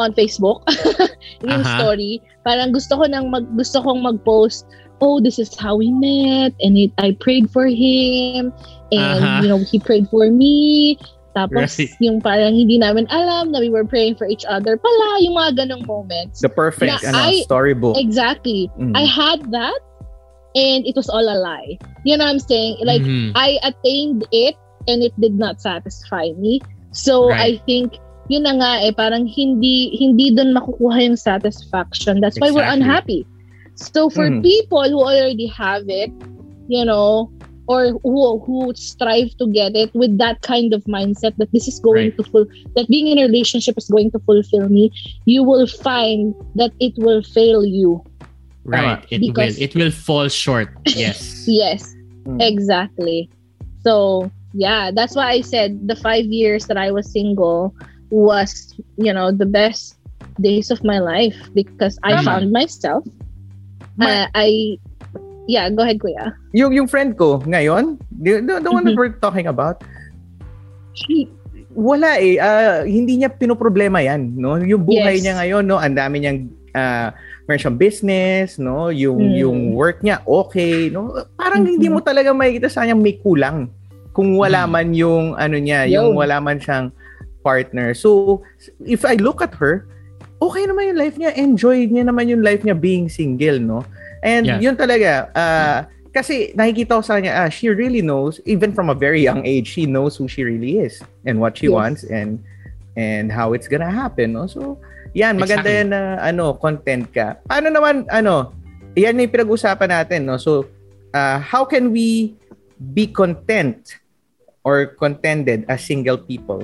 on Facebook. yung Aha. story. Parang gusto ko nang mag gusto kong mag-post oh, this is how we met, and it, I prayed for him, and Aha. you know, he prayed for me. Tapos Right. yung parang hindi namin alam na we were praying for each other pala, yung mga ganong moments. The perfect ano, I- storybook. Exactly. Mm. I had that, and it was all a lie. You know what I'm saying? Like, Mhm. I attained it, and it did not satisfy me. So, Right. I think, yun na nga eh, parang hindi, hindi dun makukuha yung satisfaction. That's why we're Exactly. unhappy. So, for Mhm. people who already have it, you know, or who, who strive to get it with that kind of mindset that this is going Right. to full that being in a relationship is going to fulfill me you will find that it will fail you Right. It Because- will. It will fall short. Yes. yes Mm. exactly so yeah that's why i said the five years that i was single was you know the best days of my life because i Tama. found myself Ma- uh, i yeah go ahead kuya yung, yung friend ko ngayon, the, the, the one that Mhm. we're talking about, he- wala eh. ah, hindi niya pinoproblema yan. No? Yung buhay Yes. niya ngayon, no? ang dami niyang ah, meron siyang business, no? yung, Mm. yung work niya okay. No? Parang Mhm. hindi mo talaga makikita sa kanya may kulang. Kung wala Mm. man yung ano niya, Yo. yung wala man siyang partner. So, if I look at her, okay naman yung life niya. Enjoy niya naman yung life niya being single, no? And Yeah. yun talaga, ah, kasi nakikita ko sa kanya, ah, she really knows, even from a very young age, she knows who she really is and what she Yes. wants and and how it's gonna happen, no? So, yan, maganda Exactly. yan na, ano, content ka. Paano naman, ano, yan na yung pinag-usapan natin, no? So, ah, how can we be content or contented as single people?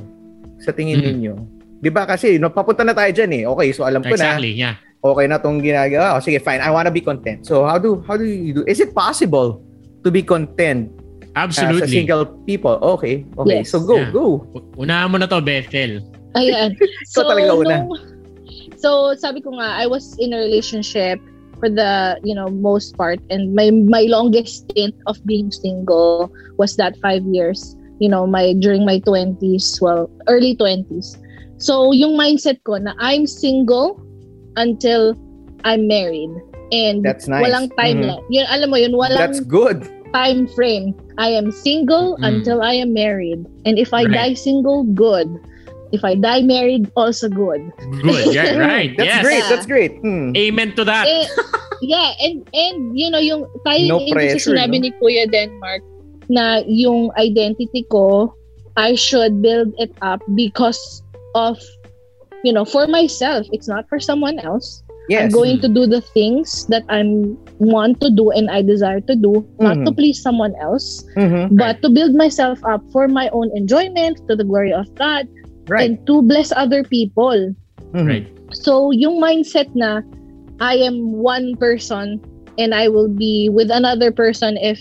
Sa tingin Mm. ninyo? Di ba kasi, no, papunta na tayo dyan eh. Okay, so alam ko na, Exactly. Yeah. okay na tong ginagawa. O, sige, fine. I wanna be content. So, how do how do you do? Is it possible to be content as a Absolutely. single people? Okay. Okay. Yes. So, go, Yeah. go. Unahan mo na to, Bethel. Ayan. Ikaw talaga una. nung- so, sabi ko nga, I was in a relationship for the, you know, most part. And my my longest stint of being single was that five years. You know, my during my 20s, well, early 20s. So, yung mindset ko na I'm single until I'm married. And That's nice. walang timeline. Yun, alam mo yun, walang That's good. time frame. I am single Mm. until I am married. And if I Right. die single, good. If I die married, also good. Good. Yeah, right. That's yes. great. Yeah. That's great. Hmm. Amen to that. Eh, yeah, and and you know, yung tying No into pressure, sa sinabi no? ni Kuya Denmark na yung identity ko, I should build it up because of, you know, for myself. It's not for someone else. Yes. I'm going to do the things that I'm want to do and I desire to do, not to Mhm. please someone else, Mhm. but to build myself up for my own enjoyment, to the glory of God, Right. and to bless other people. Mhm. Right. So, yung mindset na I am one person and I will be with another person if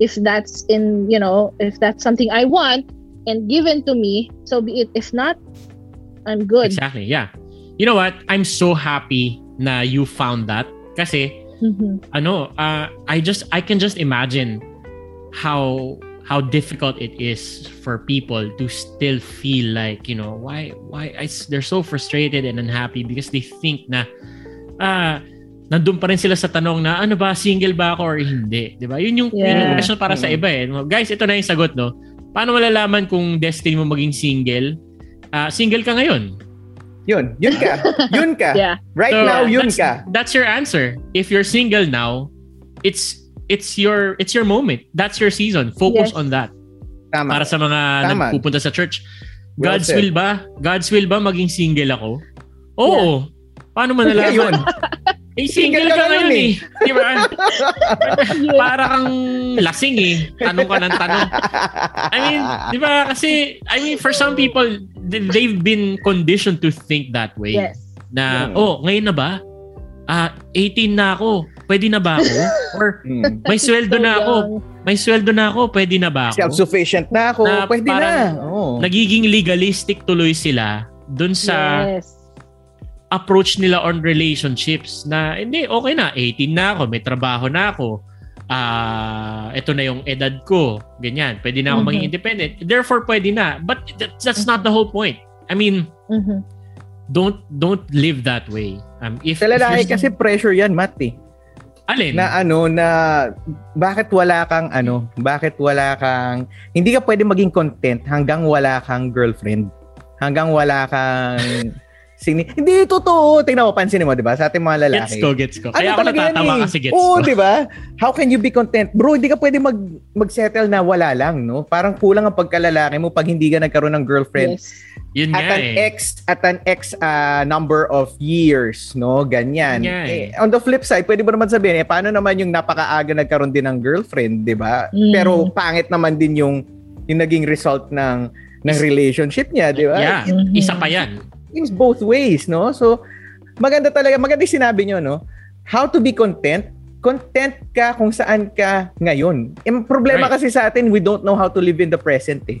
if that's in, you know, if that's something I want and given to me, so be it. If not, I'm good. Exactly. Yeah. You know what? I'm so happy na you found that kasi Mhm. ano, uh, I just I can just imagine how how difficult it is for people to still feel like, you know, why why I, they're so frustrated and unhappy because they think na ah nandun pa rin sila sa tanong na ano ba single ba ako or hindi, 'di ba? Yun yung, yun yung Yeah. question para sa iba eh. Guys, ito na yung sagot, no. Paano malalaman kung destiny mo maging single? Ah, single ka ngayon. Yun, yun ka. Yun ka. Yeah. Right So, now, yun that's, ka. That's your answer. If you're single now, it's it's your it's your moment. That's your season. Focus Yes. on that. Tama. Para sa mga Tama. nagpupunta sa church. Well God's said. will ba? God's will ba maging single ako? Oo. Paano mo nalaman? Eh, single, Single ka ka ngayon ngayon eh. Di ba? Yeah. Para kang lasing eh. Tanong ka ng tanong. I mean, di ba? Kasi, I mean, for some people, they- they've been conditioned to think that way Yes. na, Mm. oh, ngayon na ba? Ah, 18 na ako. Pwede na ba ako? Or Hmm. may sweldo So na ako. May sweldo na ako. Pwede na ba ako? Self-sufficient na ako. Na Pwede na. Oo. Nagiging legalistic tuloy sila dun sa yes. Approach nila on relationships na hindi, okay na. 18 na ako. May trabaho na ako. Ah, ito na yung edad ko. Ganyan. Pwede na ako Mhm. maging independent. Therefore, pwede na. But that, that's not the whole point. I mean, Mhm. don't don't live that way. Um, if, Sa lalaki if you're- kasi pressure yan, Matt eh. alin? Na ano, na bakit wala kang ano, bakit wala kang, hindi ka pwede maging content hanggang wala kang girlfriend. Hanggang wala kang, sini hindi, totoo. Tingnan mo, pansinin mo, di ba? Sa ating mga lalaki. Gets ko, gets ko. Kaya ako talaga yan natatawa eh. kasi gets Oo, ko. di ba? How can you be content? Bro, hindi ka pwede mag, mag-settle na wala lang, no? Parang kulang ang pagkalalaki mo pag hindi ka nagkaroon ng girlfriend Yes. Yun at nga an eh. X at an X ah, number of years, no? Ganyan. Yeah, eh, eh. on the flip side, pwede mo naman sabihin, eh, paano naman yung napakaaga nagkaroon din ng girlfriend, di ba? Mm. Pero pangit naman din yung yung naging result ng ng relationship niya, di ba? Yeah, Mhm. isa pa yan. Means both ways, no? So, maganda talaga, maganda yung sinabi nyo, no? How to be content, content ka kung saan ka ngayon. Yung problema Right. kasi sa atin, we don't know how to live in the present eh.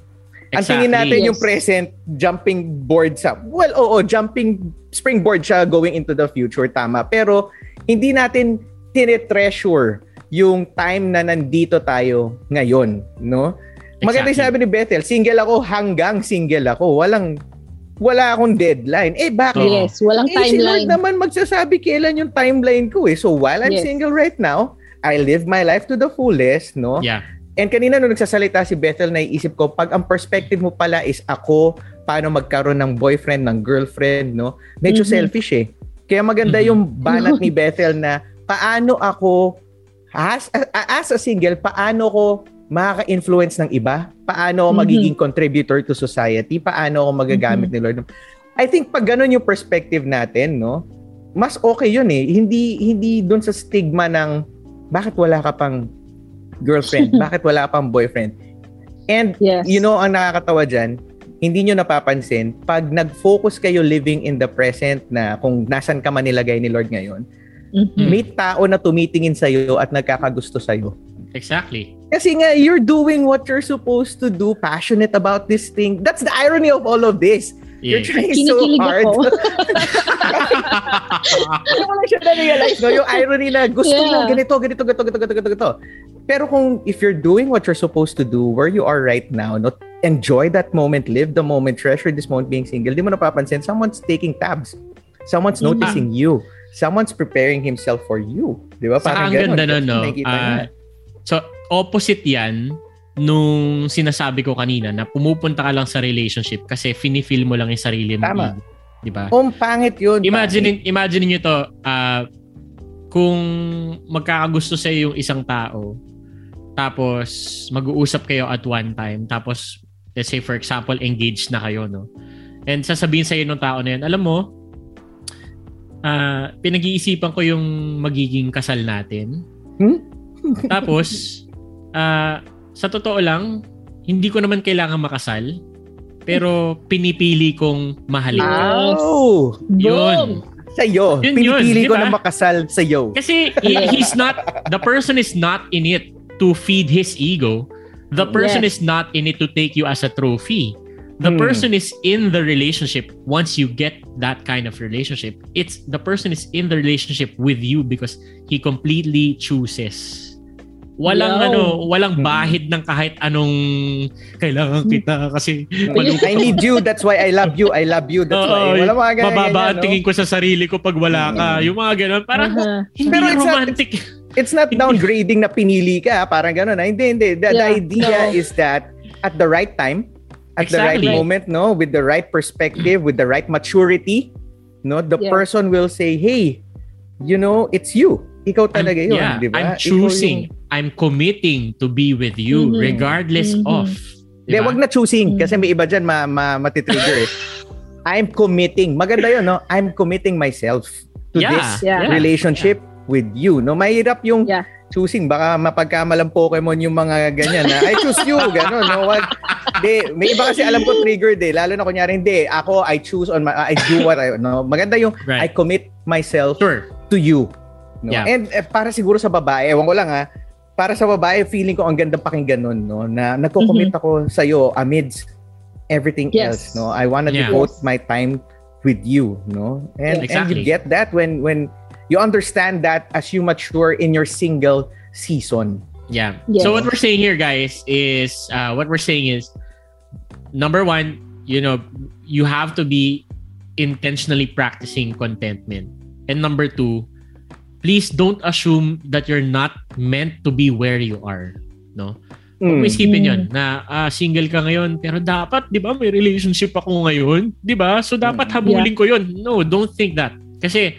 Ang tingin natin Yes. yung present, jumping board sa, well, oo, jumping springboard siya going into the future, tama. Pero, hindi natin tinetreasure yung time na nandito tayo ngayon, no? Maganda yung Exactly. sabi ni Bethel, single ako hanggang single ako. Walang, wala akong deadline. Eh, bakit? Yes. Walang Eh, si Lord timeline. naman magsasabi kailan yung timeline ko eh. So, while I'm Yes. single right now, I live my life to the fullest, no? Yeah. And kanina nung nagsasalita si Bethel, naiisip ko, pag ang perspective mo pala is ako, paano magkaroon ng boyfriend, ng girlfriend, no? Medyo Mhm. selfish eh. Kaya maganda Mhm. yung banat ni Bethel na paano ako, as, as a single, paano ko makaka-influence ng iba? Paano ako Mhm. magiging contributor to society? Paano ako magagamit ni Lord? I think pag ganun yung perspective natin, no? Mas okay yun eh. Hindi hindi doon sa stigma ng bakit wala ka pang girlfriend? bakit wala ka pang boyfriend? And Yes. you know, ang nakakatawa dyan, hindi nyo napapansin, pag nag-focus kayo living in the present na kung nasan ka man nilagay ni Lord ngayon, Mhm. may tao na tumitingin sa'yo at nagkakagusto sa'yo. Exactly. Kasi nga, you're doing what you're supposed to do, passionate about this thing. That's the irony of all of this. You're Yeah. trying so Kinikilig hard. ako. Mo lang siya na-realize, no? Yung irony na gusto mo Yeah. ganito, ganito, ganito, ganito, ganito, ganito. Pero kung if you're doing what you're supposed to do, where you are right now, not enjoy that moment, live the moment, treasure this moment being single, di mo napapansin, someone's taking tabs. Someone's Mhm. noticing you. Someone's preparing himself for you. Di ba? Saka Parang ang ganun. ganda nun, no? Niya. So, opposite yan nung sinasabi ko kanina na pumupunta ka lang sa relationship kasi finifeel mo lang yung sarili mo. Tama. Di ba? Oh, pangit yun. Imagine, imagine niyo to, ah, kung magkakagusto sa yung isang tao, tapos mag-uusap kayo at one time, tapos let's say for example, engaged na kayo, no? And sasabihin sa ng tao na yun, alam mo, ah, pinag-iisipan ko yung magiging kasal natin. Hmm? Tapos, ah, sa totoo lang, hindi ko naman kailangan makasal. Pero pinipili kong mahalin ka. Oh! Yun. Sa'yo. Yun yun, Pinipili di ko ba? na makasal sa'yo. Kasi he- he's not, the person is not in it to feed his ego. The person is not in it to take you as a trophy. The Hmm. person is in the relationship once you get that kind of relationship. It's the person is in the relationship with you because he completely chooses. Walang Wow. ano, walang Hmm. bahid ng kahit anong kailangan kita kasi I need you. That's why I love you. I love you. That's why. Oo, Wala mga ganyan. mababa ganyan, ang no? tingin ko sa sarili ko pag wala ka. Mm. Yung mga ganun. Parang Aha. hindi Pero it's not- romantic. It's not downgrading na pinili ka. Parang gano'n. ah. Hindi, hindi. The, the Yeah, idea no. is that at the right time, at the right Exactly. moment, no, with the right perspective, with the right maturity, no, the Yeah. person will say, hey, you know, it's you. Ikaw talaga I'm, yun, yeah, di ba? I'm Ikaw choosing. yung- I'm committing to be with you Mhm. regardless Mhm. of. Diba? wag na choosing Mm. kasi may iba dyan ma, ma, matitrigger eh. I'm committing. Maganda yun, no? I'm committing myself to Yeah, this yeah. relationship with you. No, mahirap yung Yeah. choosing. Baka mapagkamalang Pokemon yung mga ganyan na I choose you, gano'n. No? Wag, de, may iba kasi alam ko triggered eh. Lalo na kunyari, hindi, ako, I choose on my, I do what I, no? Maganda yung I Right. commit myself Sure. to you. No? Yeah. And eh, para siguro sa babae, ewan ko lang ha, para sa babae, feeling ko ang ganda pakinggan nun, no? Na nagko-commit ako sa iyo amidst everything Yes. else, no? I want to Yeah. devote my time with you, no? And Yeah. and you Exactly. get that when when you understand that as you mature in your single season. Yeah. Yeah. So what we're saying here, guys, is uh, what we're saying is number one, you know, you have to be intentionally practicing contentment, and number two, please don't assume that you're not meant to be where you are. No. Huwag mo Mm. isipin yun na ah, single ka ngayon pero dapat 'di ba may relationship ako ngayon 'di ba so dapat Mm. habulin ko yun no don't think that kasi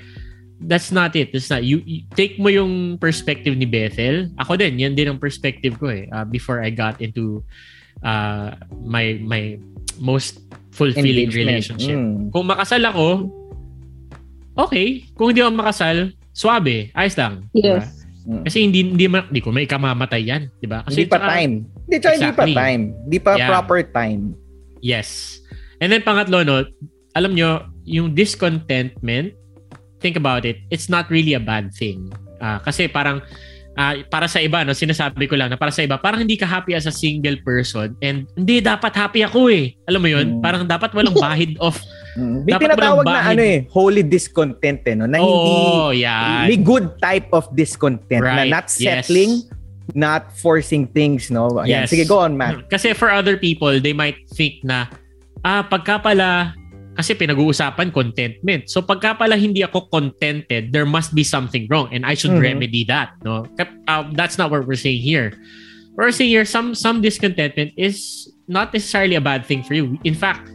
that's not it that's not you, you- take mo yung perspective ni Bethel ako din yan din ang perspective ko eh ah, before I got into uh, my my most fulfilling Engagement. relationship Mm. kung makasal ako okay kung hindi ako makasal swabe ayos lang diba? Yes. kasi hindi hindi, ma- hindi ko may kamamatay yan 'di ba kasi Hindi pa tsaka- time. Hindi, tsaka hindi pa Exactly. time. Hindi pa Yeah. proper time. Yes. And then pangatlo, no, alam nyo, yung discontentment, think about it, it's not really a bad thing. Ah, kasi parang, ah, para sa iba, no, sinasabi ko lang na para sa iba, parang hindi ka happy as a single person and hindi, dapat happy ako eh. Alam mo yun? Mm. Parang dapat walang bahid of, Mm. May Dapat tinatawag na ano eh, holy discontent eh, no? Na hindi, oh, yan. may good type of discontent na Right. not Yes. settling, not forcing things, no? Ayan, Yes. Sige, go on, Matt. Kasi for other people, they might think na, ah, pagka pala, kasi pinag-uusapan contentment. So pagka pala hindi ako contented, there must be something wrong and I should Mhm. remedy that. No, uh, that's not what we're saying here. We're saying here some some discontentment is not necessarily a bad thing for you. In fact,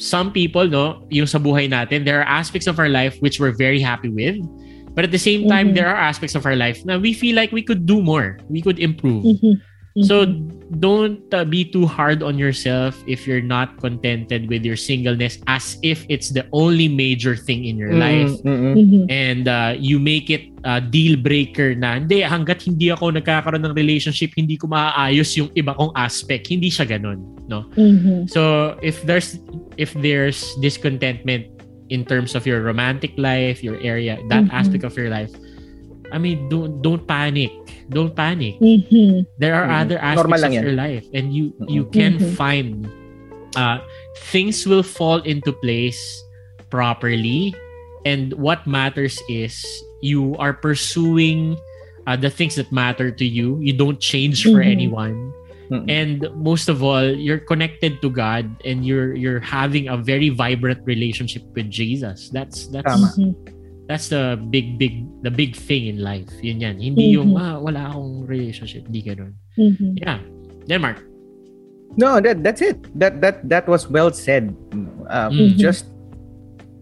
some people, no, yung sa buhay natin, there are aspects of our life which we're very happy with. But at the same time, Mhm. there are aspects of our life na we feel like we could do more. We could improve. So Mhm. don't uh, be too hard on yourself if you're not contented with your singleness as if it's the only major thing in your life Mm, mm, mm. Mhm. and uh, you make it a deal breaker na hindi hanggat hindi ako nagkakaroon ng relationship hindi ko maaayos yung iba kong aspect hindi siya ganun no Mhm. so if there's if there's discontentment in terms of your romantic life your area that aspect of your life I mean don't don't panic don't panic Mhm. there are Mm. other Normal aspects lang of yan. your life and you Mm-mm. you can Mhm. find uh things will fall into place properly and what matters is you are pursuing uh, the things that matter to you you don't change for Mhm. anyone and most of all you're connected to God and you're you're having a very vibrant relationship with Jesus that's that's Tama. That's the big big the big thing in life yun yan hindi yung Mhm. ah, wala akong relationship hindi ganun Mhm. yeah Denmark No, that that's it. That that that was well said. Uh, Mhm. Just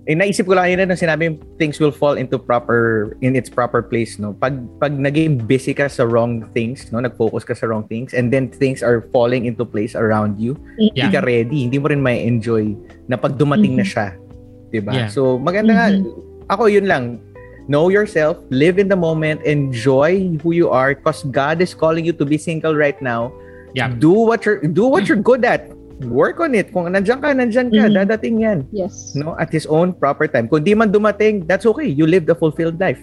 eh, naisip ko lang yun na sinabi things will fall into proper in its proper place no pag pag naging busy ka sa wrong things no nag-focus ka sa wrong things and then things are falling into place around you hindi Yeah. ka ready hindi mo rin may enjoy na pag dumating na siya 'di ba Yeah. so maganda nga Mhm. Ako yun lang. Know yourself, live in the moment, enjoy who you are because God is calling you to be single right now. Yeah. Do what you're do what you're good at. Work on it. Kung nandiyan ka, nandiyan ka. Mhm. Dadating yan. Yes. No? At his own proper time. Kung di man dumating, that's okay. You lived a fulfilled life.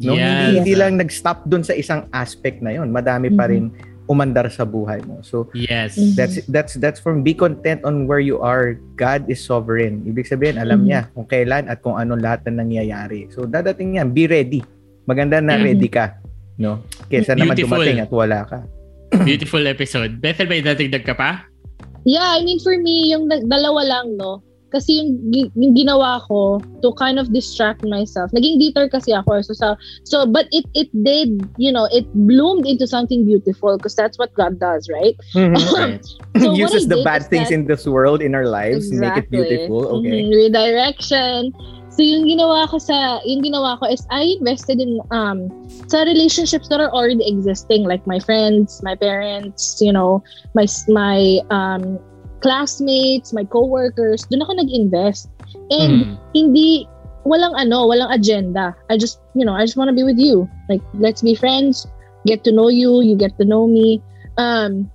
No? Yes. Hindi, hindi lang nag-stop dun sa isang aspect na yon. Madami pa Mhm. rin umandar sa buhay mo. So, Yes. Mhm. that's that's that's from be content on where you are. God is sovereign. Ibig sabihin, alam Mhm. niya kung kailan at kung ano lahat na nangyayari. So, dadating yan. Be ready. Maganda na Mhm. ready ka. No? Kesa naman Beautiful. dumating at wala ka. Beautiful episode. Bethel, may datigdag ka pa? Yeah, I mean for me, yung dalawa lang, no? Kasi yung, yung ginawa ko to kind of distract myself. Naging bitter kasi ako. So, so, so but it it did, you know, it bloomed into something beautiful because that's what God does, right? Right. So Uses the bad things that- in this world in our lives, make it beautiful. Okay. Mhm, Redirection. So yung ginawa ko sa yung ginawa ko is I invested in um sa relationships that are already existing like my friends, my parents, you know, my my um classmates, my coworkers. Doon ako nag-invest. And Mm. hindi walang ano, walang agenda. I just, you know, I just want to be with you. Like let's be friends, get to know you, you get to know me. Um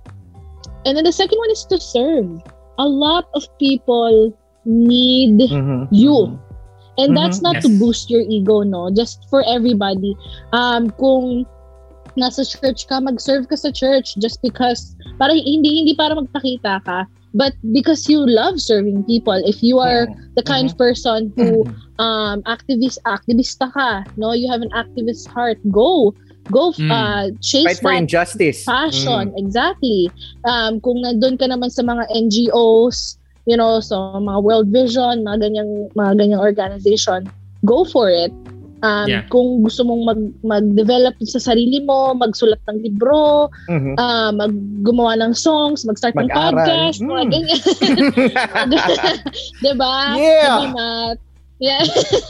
and then the second one is to serve. A lot of people need Mhm. you. And that's Mhm. not to Yes. boost your ego, no? Just for everybody. Um, kung nasa church ka, mag-serve ka sa church just because, para hindi, hindi para magpakita ka, but because you love serving people. If you are the kind of person who um activist activista ka, no, you have an activist heart, go. Go Mm. uh chase Fight for that injustice. passion, exactly. Um, kung nandun ka naman sa mga NGOs, you know, so mga World Vision, mga ganyang, mga ganyang organization, go for it. Um, Yeah. Kung gusto mong mag, mag-develop sa sarili mo, magsulat ng libro, Mhm. uh, mag gumawa ng songs, mag-start ng podcast, mga Mm. ganyan. diba? Yeah. Diba, Matt? Yeah.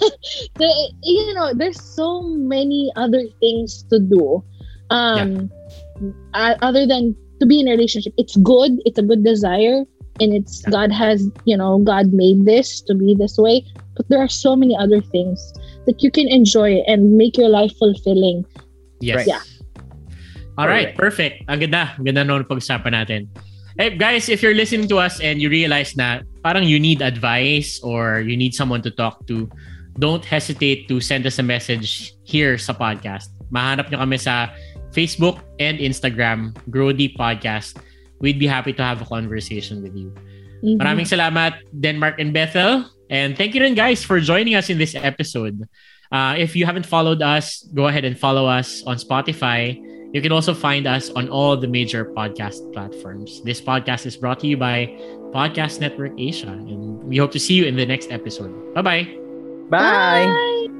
so, you know, there's so many other things to do. Um, uh, other than to be in a relationship. It's good. It's a good desire. And it's Yeah. God has, you know, God made this to be this way. But there are so many other things that you can enjoy and make your life fulfilling. Yes. Right. Yeah. All right, perfect. Ang ganda. Ang ganda nung pag-usapan natin. Hey, guys, if you're listening to us and you realize na parang you need advice or you need someone to talk to, don't hesitate to send us a message here sa podcast. Mahanap nyo kami sa Facebook and Instagram, Grow Deep Podcast. We'd be happy to have a conversation with you. Mhm. Maraming salamat, Denmark and Bethel. And thank you rin, guys, for joining us in this episode. Uh, if you haven't followed us, go ahead and follow us on Spotify. You can also find us on all the major podcast platforms. This podcast is brought to you by Podcast Network Asia. And we hope to see you in the next episode. Bye-bye. Bye.